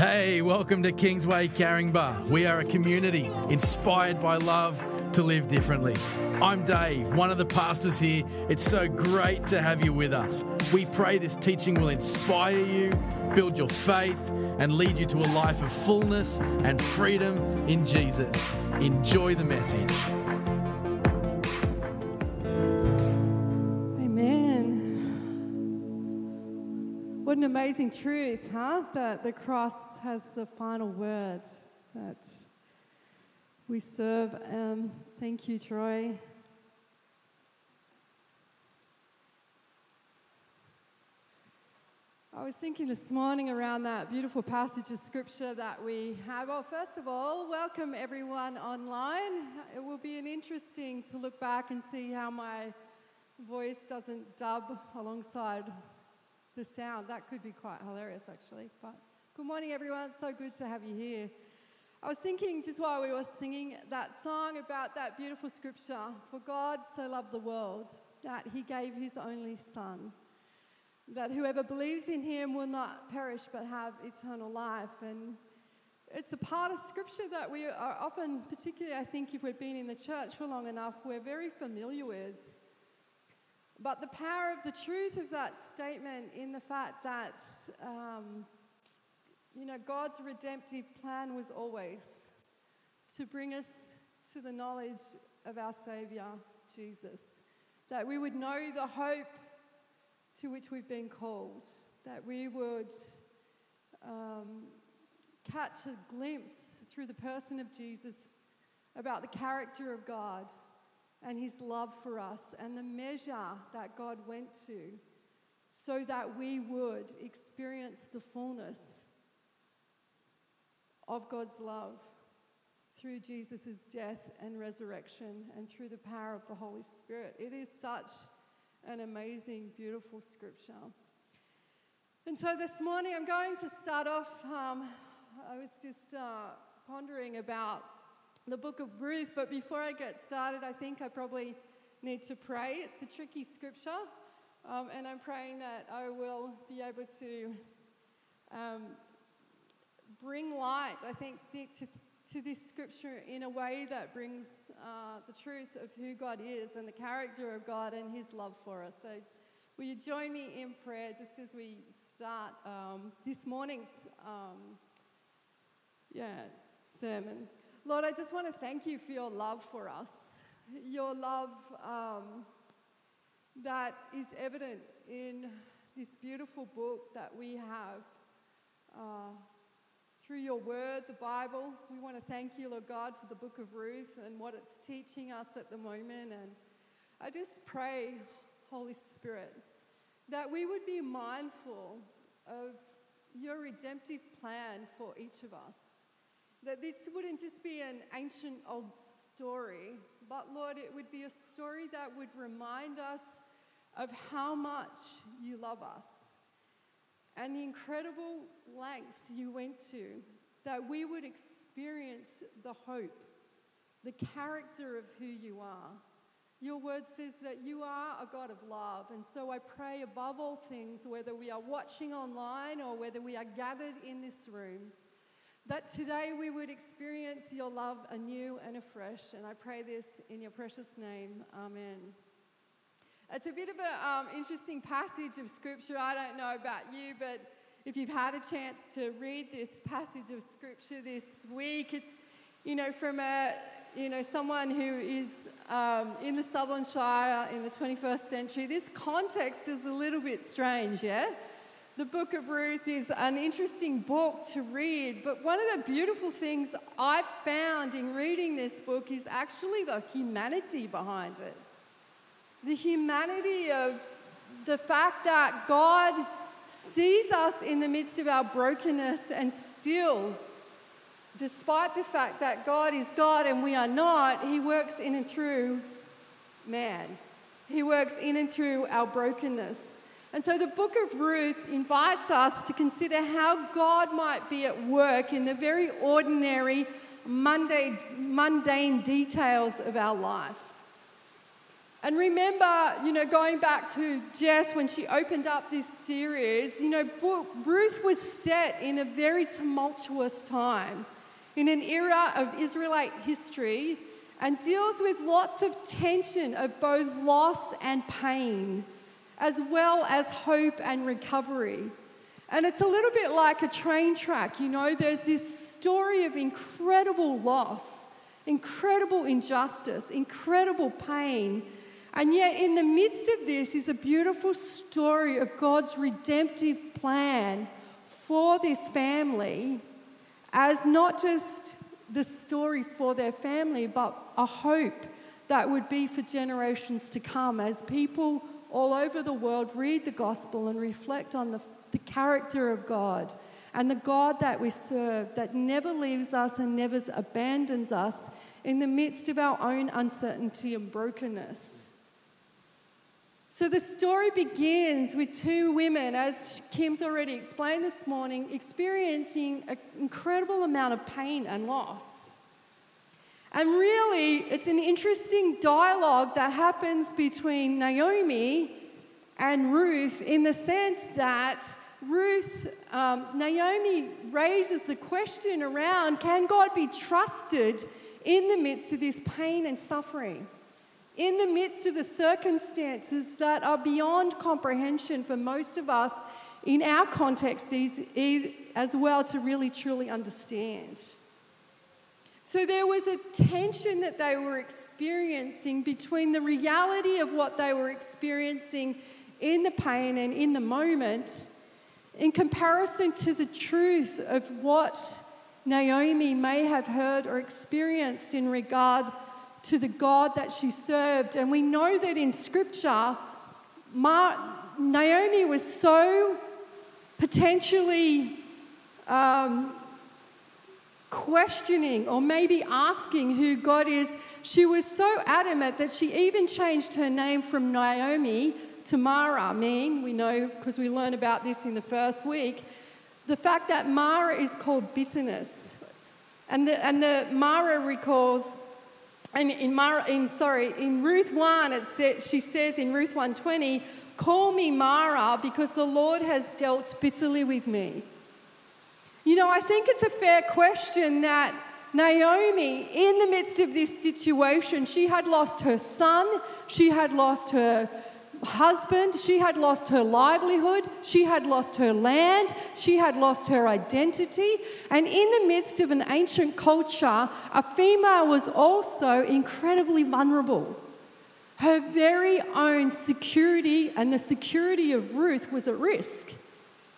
Hey, welcome to Kingsway Caringbah. We are a community inspired by love to live differently. I'm Dave, one of the pastors here. It's so great to have you with us. We pray this teaching will inspire you, build your faith, and lead you to a life of fullness and freedom in Jesus. Enjoy the message. Amen. What an amazing truth, huh? That the cross has the final word. That we serve. Um, thank you, Troy. I was thinking this morning around that beautiful passage of scripture that we have. Well, first of all, welcome everyone online. It will be an interesting to look back and see how my voice doesn't dub alongside the sound. That could be quite hilarious, actually. But good morning, everyone. It's so good to have you here. I was thinking just while we were singing that song about that beautiful scripture For God so loved the world that he gave his only Son that whoever believes in him will not perish but have eternal life. And it's a part of scripture that we are often, particularly I think if we've been in the church for long enough, we're very familiar with. But the power of the truth of that statement in the fact that, um, you know, God's redemptive plan was always to bring us to the knowledge of our Savior, Jesus. That we would know the hope to which we've been called, that we would um, catch a glimpse through the person of Jesus about the character of God and his love for us and the measure that God went to so that we would experience the fullness of God's love through Jesus' death and resurrection and through the power of the Holy Spirit. It is such an amazing, beautiful scripture. And so this morning I'm going to start off. Um, I was just uh, pondering about the book of Ruth, but before I get started, I think I probably need to pray. It's a tricky scripture, um, and I'm praying that I will be able to um, bring light, I think, to to this scripture in a way that brings uh, the truth of who God is and the character of God and His love for us. So, will you join me in prayer just as we start um, this morning's um, yeah sermon? Lord, I just want to thank you for your love for us, your love um, that is evident in this beautiful book that we have. Uh, through your word, the Bible. We want to thank you, Lord God, for the book of Ruth and what it's teaching us at the moment. And I just pray, Holy Spirit, that we would be mindful of your redemptive plan for each of us. That this wouldn't just be an ancient old story, but Lord, it would be a story that would remind us of how much you love us and the incredible lengths you went to that we would experience the hope, the character of who you are. Your word says that you are a God of love. And so I pray above all things, whether we are watching online or whether we are gathered in this room, that today we would experience your love anew and afresh. And I pray this in your precious name. Amen. It's a bit of an um, interesting passage of scripture. I don't know about you, but if you've had a chance to read this passage of scripture this week, it's, you know, from a, you know, someone who is um, in the Sutherland Shire in the 21st century, this context is a little bit strange, yeah? The book of Ruth is an interesting book to read, but one of the beautiful things I've found in reading this book is actually the humanity behind it the humanity of the fact that God sees us in the midst of our brokenness and still, despite the fact that God is God and we are not, He works in and through man. He works in and through our brokenness. And so the book of Ruth invites us to consider how God might be at work in the very ordinary, mundane, mundane details of our life. And remember, you know, going back to Jess when she opened up this series, you know, Ruth was set in a very tumultuous time, in an era of Israelite history, and deals with lots of tension of both loss and pain, as well as hope and recovery. And it's a little bit like a train track, you know, there's this story of incredible loss, incredible injustice, incredible pain and yet, in the midst of this, is a beautiful story of God's redemptive plan for this family as not just the story for their family, but a hope that would be for generations to come as people all over the world read the gospel and reflect on the, the character of God and the God that we serve that never leaves us and never abandons us in the midst of our own uncertainty and brokenness. So the story begins with two women, as Kim's already explained this morning, experiencing an incredible amount of pain and loss. And really, it's an interesting dialogue that happens between Naomi and Ruth in the sense that Ruth, um, Naomi raises the question around can God be trusted in the midst of this pain and suffering? In the midst of the circumstances that are beyond comprehension for most of us in our context as well to really truly understand. So there was a tension that they were experiencing between the reality of what they were experiencing in the pain and in the moment in comparison to the truth of what Naomi may have heard or experienced in regard to the God that she served. And we know that in Scripture, Naomi was so potentially um, questioning or maybe asking who God is. She was so adamant that she even changed her name from Naomi to Mara, mean, we know because we learn about this in the first week, the fact that Mara is called bitterness. And the, and the Mara recalls and in, in sorry, in Ruth 1, it sa- she says in Ruth 120, "Call me Mara, because the Lord has dealt bitterly with me." You know, I think it's a fair question that Naomi, in the midst of this situation, she had lost her son, she had lost her husband, she had lost her livelihood, she had lost her land, she had lost her identity. And in the midst of an ancient culture, a female was also incredibly vulnerable. Her very own security and the security of Ruth was at risk.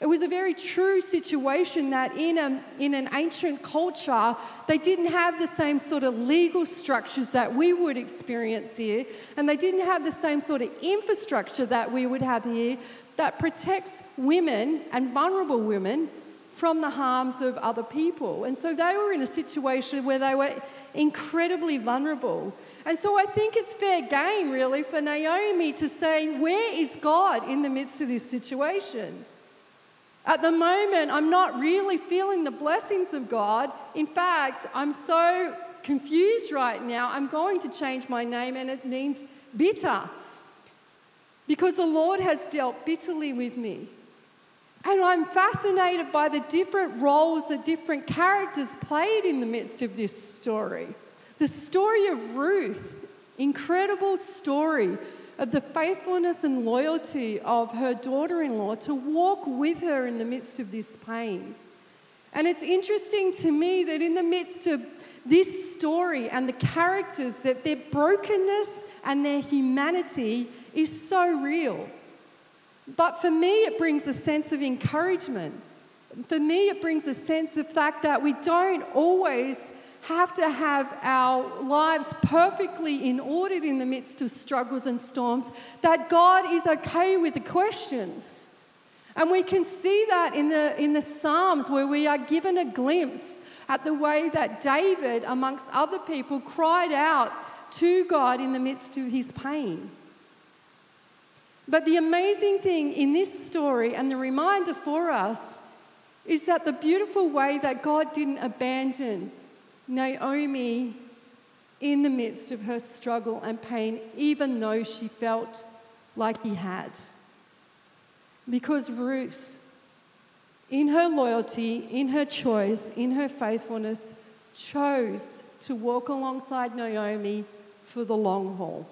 It was a very true situation that in, a, in an ancient culture, they didn't have the same sort of legal structures that we would experience here, and they didn't have the same sort of infrastructure that we would have here that protects women and vulnerable women from the harms of other people. And so they were in a situation where they were incredibly vulnerable. And so I think it's fair game, really, for Naomi to say, Where is God in the midst of this situation? At the moment, I'm not really feeling the blessings of God. In fact, I'm so confused right now. I'm going to change my name, and it means bitter. Because the Lord has dealt bitterly with me. And I'm fascinated by the different roles that different characters played in the midst of this story. The story of Ruth, incredible story of the faithfulness and loyalty of her daughter in law to walk with her in the midst of this pain. And it's interesting to me that in the midst of this story and the characters, that their brokenness and their humanity is so real. But for me, it brings a sense of encouragement. For me, it brings a sense of the fact that we don't always have to have our lives perfectly in order in the midst of struggles and storms, that God is okay with the questions. And we can see that in the, in the Psalms where we are given a glimpse at the way that David, amongst other people, cried out to God in the midst of his pain. But the amazing thing in this story and the reminder for us is that the beautiful way that God didn't abandon Naomi in the midst of her struggle and pain, even though she felt like he had. Because Ruth, in her loyalty, in her choice, in her faithfulness, chose to walk alongside Naomi for the long haul.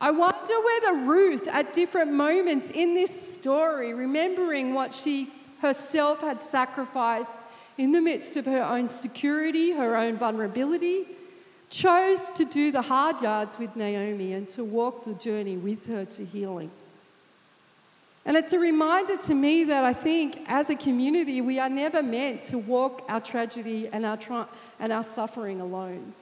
I wonder whether Ruth, at different moments in this story, remembering what she herself had sacrificed in the midst of her own security, her own vulnerability, chose to do the hard yards with Naomi and to walk the journey with her to healing. And it's a reminder to me that I think as a community, we are never meant to walk our tragedy and our, tra- and our suffering alone.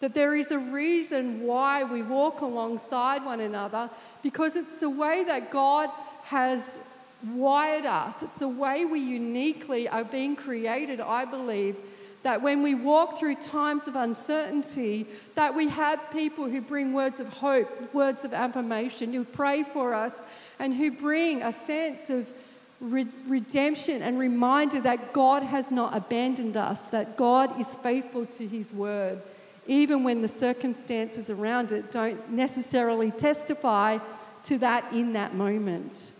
That there is a reason why we walk alongside one another because it's the way that God has wired us. It's the way we uniquely are being created, I believe, that when we walk through times of uncertainty, that we have people who bring words of hope, words of affirmation, who pray for us, and who bring a sense of re- redemption and reminder that God has not abandoned us, that God is faithful to his word even when the circumstances around it don't necessarily testify to that in that moment.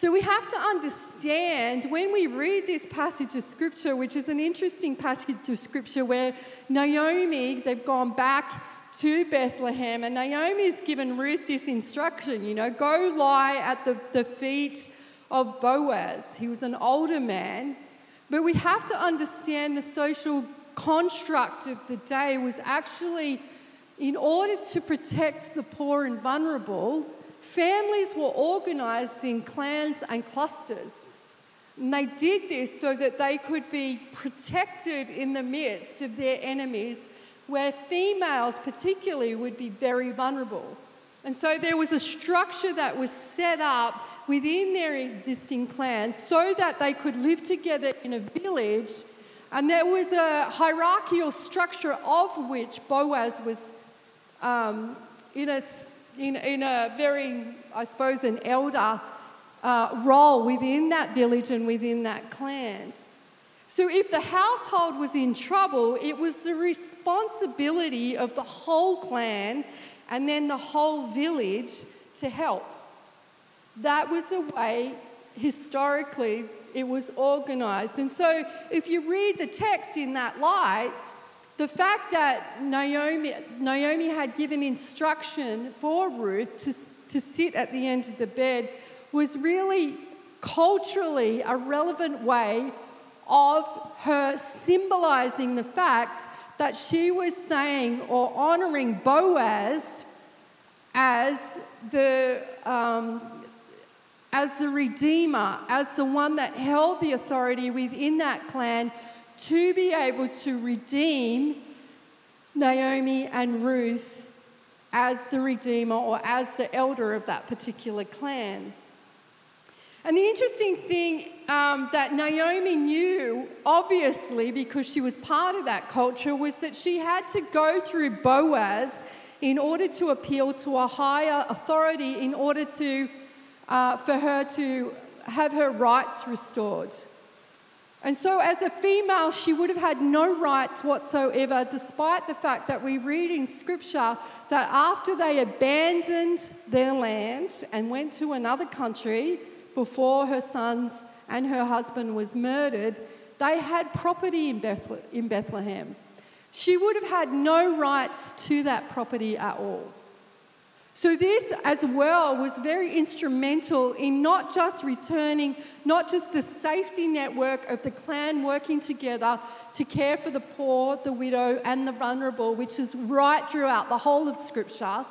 So we have to understand when we read this passage of scripture, which is an interesting passage of scripture where Naomi, they've gone back to Bethlehem, and Naomi's given Ruth this instruction you know, go lie at the, the feet of Boaz. He was an older man. But we have to understand the social construct of the day was actually in order to protect the poor and vulnerable, families were organized in clans and clusters. And they did this so that they could be protected in the midst of their enemies, where females, particularly, would be very vulnerable. And so there was a structure that was set up within their existing clans so that they could live together in a village and there was a hierarchical structure of which Boaz was um, in, a, in, in, a very, I suppose, an elder uh, role within that village and within that clan. So if the household was in trouble, it was the responsibility of the whole clan and then the whole village to help. That was the way historically it was organized. And so, if you read the text in that light, the fact that Naomi, Naomi had given instruction for Ruth to, to sit at the end of the bed was really culturally a relevant way of her symbolizing the fact that she was saying or honoring Boaz as the um, as the redeemer, as the one that held the authority within that clan to be able to redeem Naomi and Ruth as the redeemer or as the elder of that particular clan. And the interesting thing um, that Naomi knew, obviously, because she was part of that culture, was that she had to go through Boaz in order to appeal to a higher authority, in order to uh, for her to have her rights restored. And so, as a female, she would have had no rights whatsoever, despite the fact that we read in Scripture that after they abandoned their land and went to another country before her sons and her husband was murdered, they had property in, Bethlehem. She would have had no rights to that property at all. So, this as well was very instrumental in not just returning, not just the safety network of the clan working together to care for the poor, the widow, and the vulnerable, which is right throughout the whole of Scripture.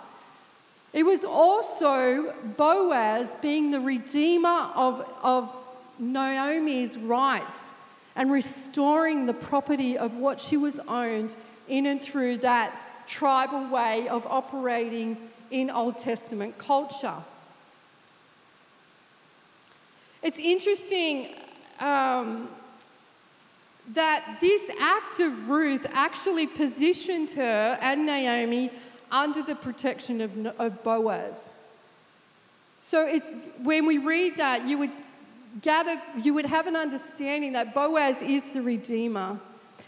It was also Boaz being the redeemer of, of Naomi's rights and restoring the property of what she was owned in and through that tribal way of operating in Old Testament culture. It's interesting um, that this act of Ruth actually positioned her and Naomi under the protection of, of Boaz. So it's, when we read that, you would gather, you would have an understanding that Boaz is the redeemer.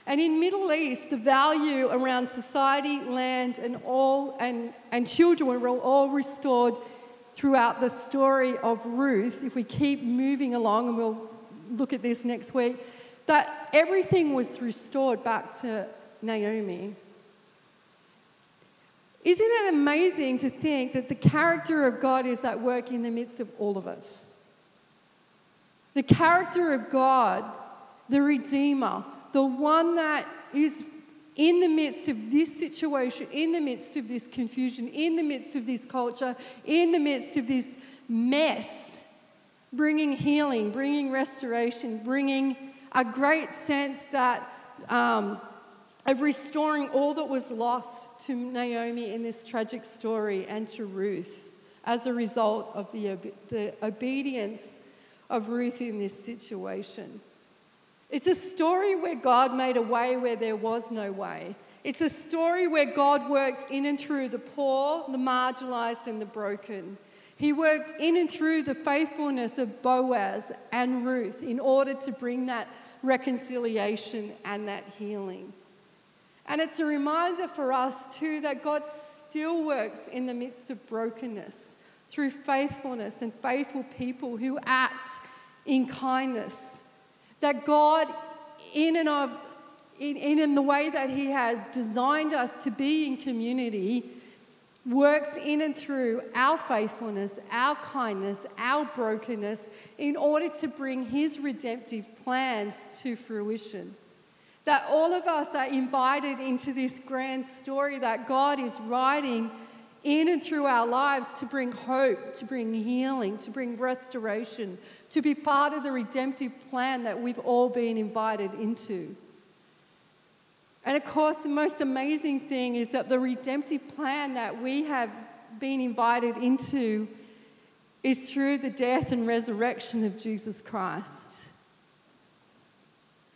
And in Middle East, the value around society, land, and all and, and children were all restored throughout the story of Ruth. If we keep moving along, and we'll look at this next week, that everything was restored back to Naomi. Isn't it amazing to think that the character of God is at work in the midst of all of us? The character of God, the Redeemer, the one that is in the midst of this situation, in the midst of this confusion, in the midst of this culture, in the midst of this mess, bringing healing, bringing restoration, bringing a great sense that um, of restoring all that was lost to Naomi in this tragic story and to Ruth as a result of the, the obedience of Ruth in this situation. It's a story where God made a way where there was no way. It's a story where God worked in and through the poor, the marginalized, and the broken. He worked in and through the faithfulness of Boaz and Ruth in order to bring that reconciliation and that healing. And it's a reminder for us, too, that God still works in the midst of brokenness through faithfulness and faithful people who act in kindness. That God, in and of in, in, the way that He has designed us to be in community, works in and through our faithfulness, our kindness, our brokenness, in order to bring His redemptive plans to fruition. That all of us are invited into this grand story that God is writing in and through our lives to bring hope, to bring healing, to bring restoration, to be part of the redemptive plan that we've all been invited into. And of course, the most amazing thing is that the redemptive plan that we have been invited into is through the death and resurrection of Jesus Christ.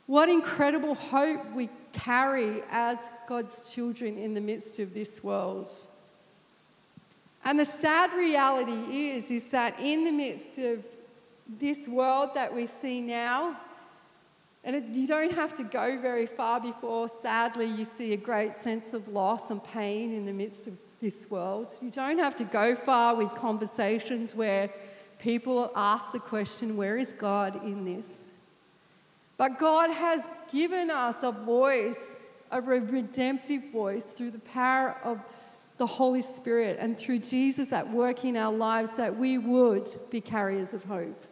What incredible hope we carry as God's children in the midst of this world. And the sad reality is, is that in the midst of this world that we see now, and it, you don't have to go very far before, sadly, you see a great sense of loss and pain in the midst of this world. You don't have to go far with conversations where people ask the question, Where is God in this? But God has given us a voice, a redemptive voice through the power of the Holy Spirit and through Jesus at work in our lives that we would be carriers of hope,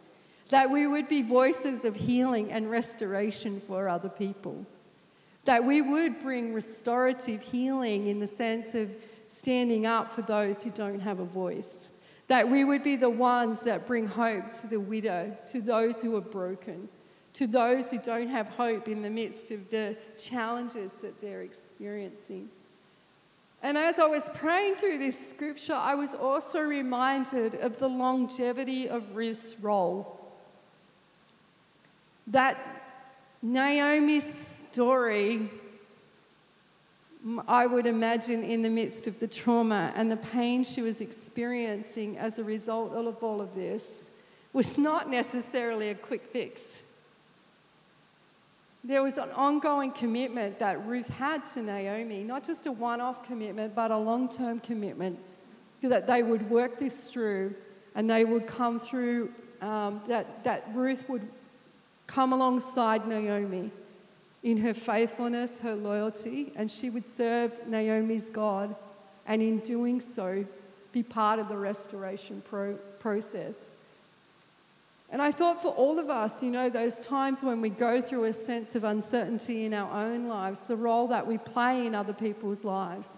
that we would be voices of healing and restoration for other people, that we would bring restorative healing in the sense of standing up for those who don't have a voice, that we would be the ones that bring hope to the widow, to those who are broken to those who don't have hope in the midst of the challenges that they're experiencing. And as I was praying through this scripture, I was also reminded of the longevity of Ruth's role. That Naomi's story, I would imagine, in the midst of the trauma and the pain she was experiencing as a result of all of this, was not necessarily a quick fix. There was an ongoing commitment that Ruth had to Naomi, not just a one off commitment, but a long term commitment that they would work this through and they would come through, um, that, that Ruth would come alongside Naomi in her faithfulness, her loyalty, and she would serve Naomi's God, and in doing so, be part of the restoration pro- process. And I thought for all of us, you know, those times when we go through a sense of uncertainty in our own lives, the role that we play in other people's lives.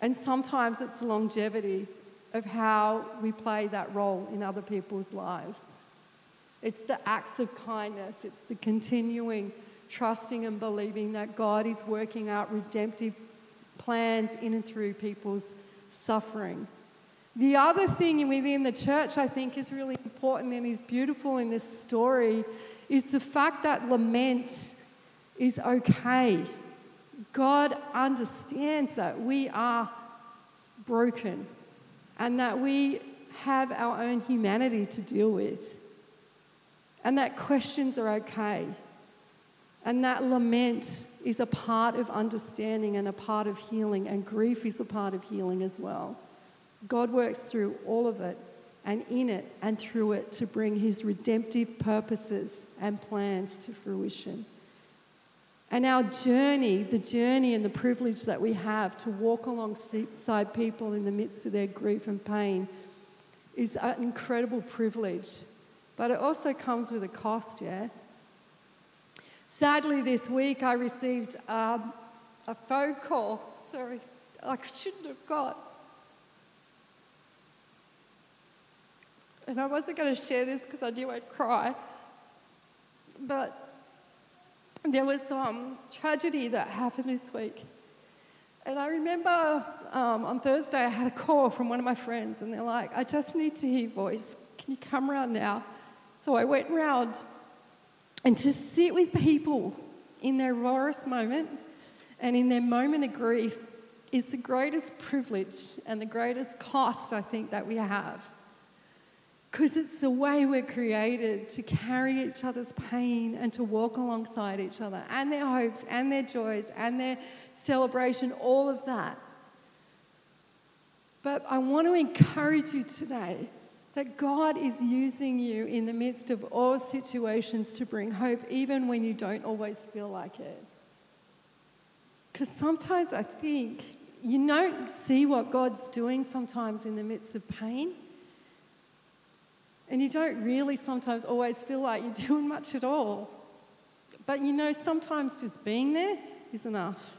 And sometimes it's the longevity of how we play that role in other people's lives. It's the acts of kindness, it's the continuing trusting and believing that God is working out redemptive plans in and through people's suffering. The other thing within the church I think is really important and is beautiful in this story is the fact that lament is okay. God understands that we are broken and that we have our own humanity to deal with, and that questions are okay. And that lament is a part of understanding and a part of healing, and grief is a part of healing as well. God works through all of it and in it and through it to bring his redemptive purposes and plans to fruition. And our journey, the journey and the privilege that we have to walk alongside people in the midst of their grief and pain is an incredible privilege. But it also comes with a cost, yeah? Sadly, this week I received um, a phone call. Sorry, I shouldn't have got. And I wasn't going to share this because I knew I'd cry. But there was some um, tragedy that happened this week. And I remember um, on Thursday I had a call from one of my friends, and they're like, I just need to hear your voice. Can you come around now? So I went round, and to sit with people in their rawest moment and in their moment of grief is the greatest privilege and the greatest cost, I think, that we have. Because it's the way we're created to carry each other's pain and to walk alongside each other and their hopes and their joys and their celebration, all of that. But I want to encourage you today that God is using you in the midst of all situations to bring hope, even when you don't always feel like it. Because sometimes I think you don't see what God's doing sometimes in the midst of pain. And you don't really sometimes always feel like you're doing much at all. But you know, sometimes just being there is enough.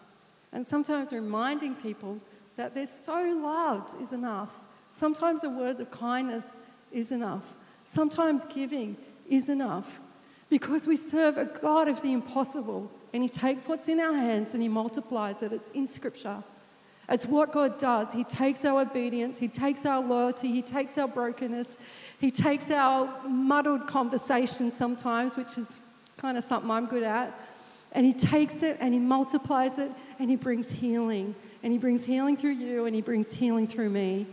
And sometimes reminding people that they're so loved is enough. Sometimes a word of kindness is enough. Sometimes giving is enough. Because we serve a God of the impossible, and He takes what's in our hands and He multiplies it. It's in Scripture. It's what God does. He takes our obedience, He takes our loyalty, He takes our brokenness, He takes our muddled conversation sometimes, which is kind of something I'm good at, and He takes it and He multiplies it and He brings healing. And He brings healing through you and He brings healing through me.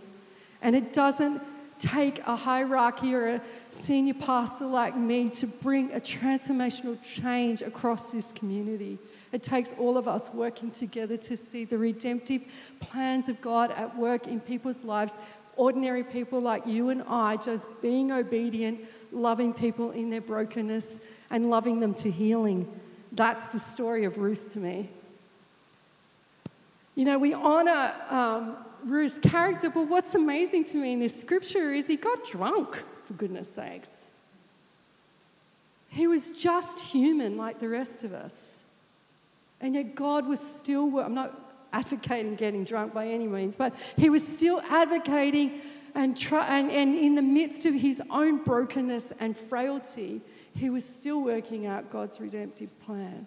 And it doesn't take a hierarchy or a senior pastor like me to bring a transformational change across this community. It takes all of us working together to see the redemptive plans of God at work in people's lives. Ordinary people like you and I just being obedient, loving people in their brokenness, and loving them to healing. That's the story of Ruth to me. You know, we honor um, Ruth's character, but what's amazing to me in this scripture is he got drunk, for goodness sakes. He was just human like the rest of us. And yet God was still, I'm not advocating getting drunk by any means, but he was still advocating and, try, and, and in the midst of his own brokenness and frailty, he was still working out God's redemptive plan.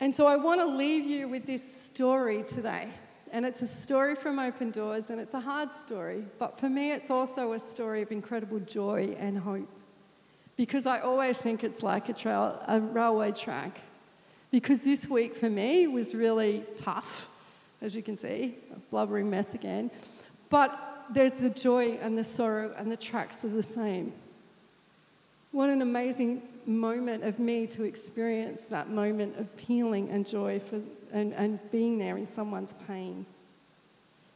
And so I want to leave you with this story today. And it's a story from Open Doors, and it's a hard story, but for me, it's also a story of incredible joy and hope because I always think it's like a, trail, a railway track. Because this week for me was really tough, as you can see, a blubbering mess again. But there's the joy and the sorrow, and the tracks are the same. What an amazing moment of me to experience that moment of healing and joy for, and, and being there in someone's pain.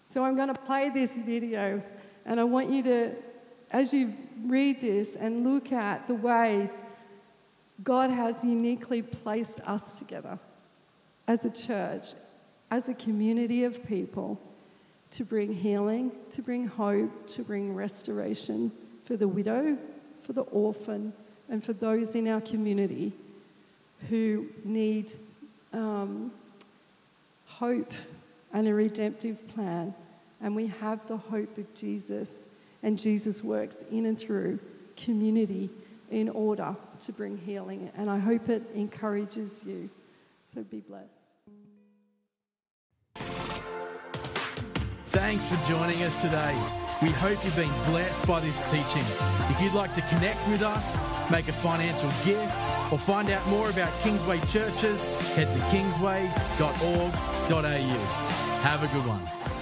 So I'm going to play this video, and I want you to as you read this and look at the way God has uniquely placed us together as a church, as a community of people to bring healing, to bring hope, to bring restoration for the widow, for the orphan, and for those in our community who need um, hope and a redemptive plan. And we have the hope of Jesus and Jesus works in and through community in order to bring healing. And I hope it encourages you. So be blessed. Thanks for joining us today. We hope you've been blessed by this teaching. If you'd like to connect with us, make a financial gift, or find out more about Kingsway churches, head to kingsway.org.au. Have a good one.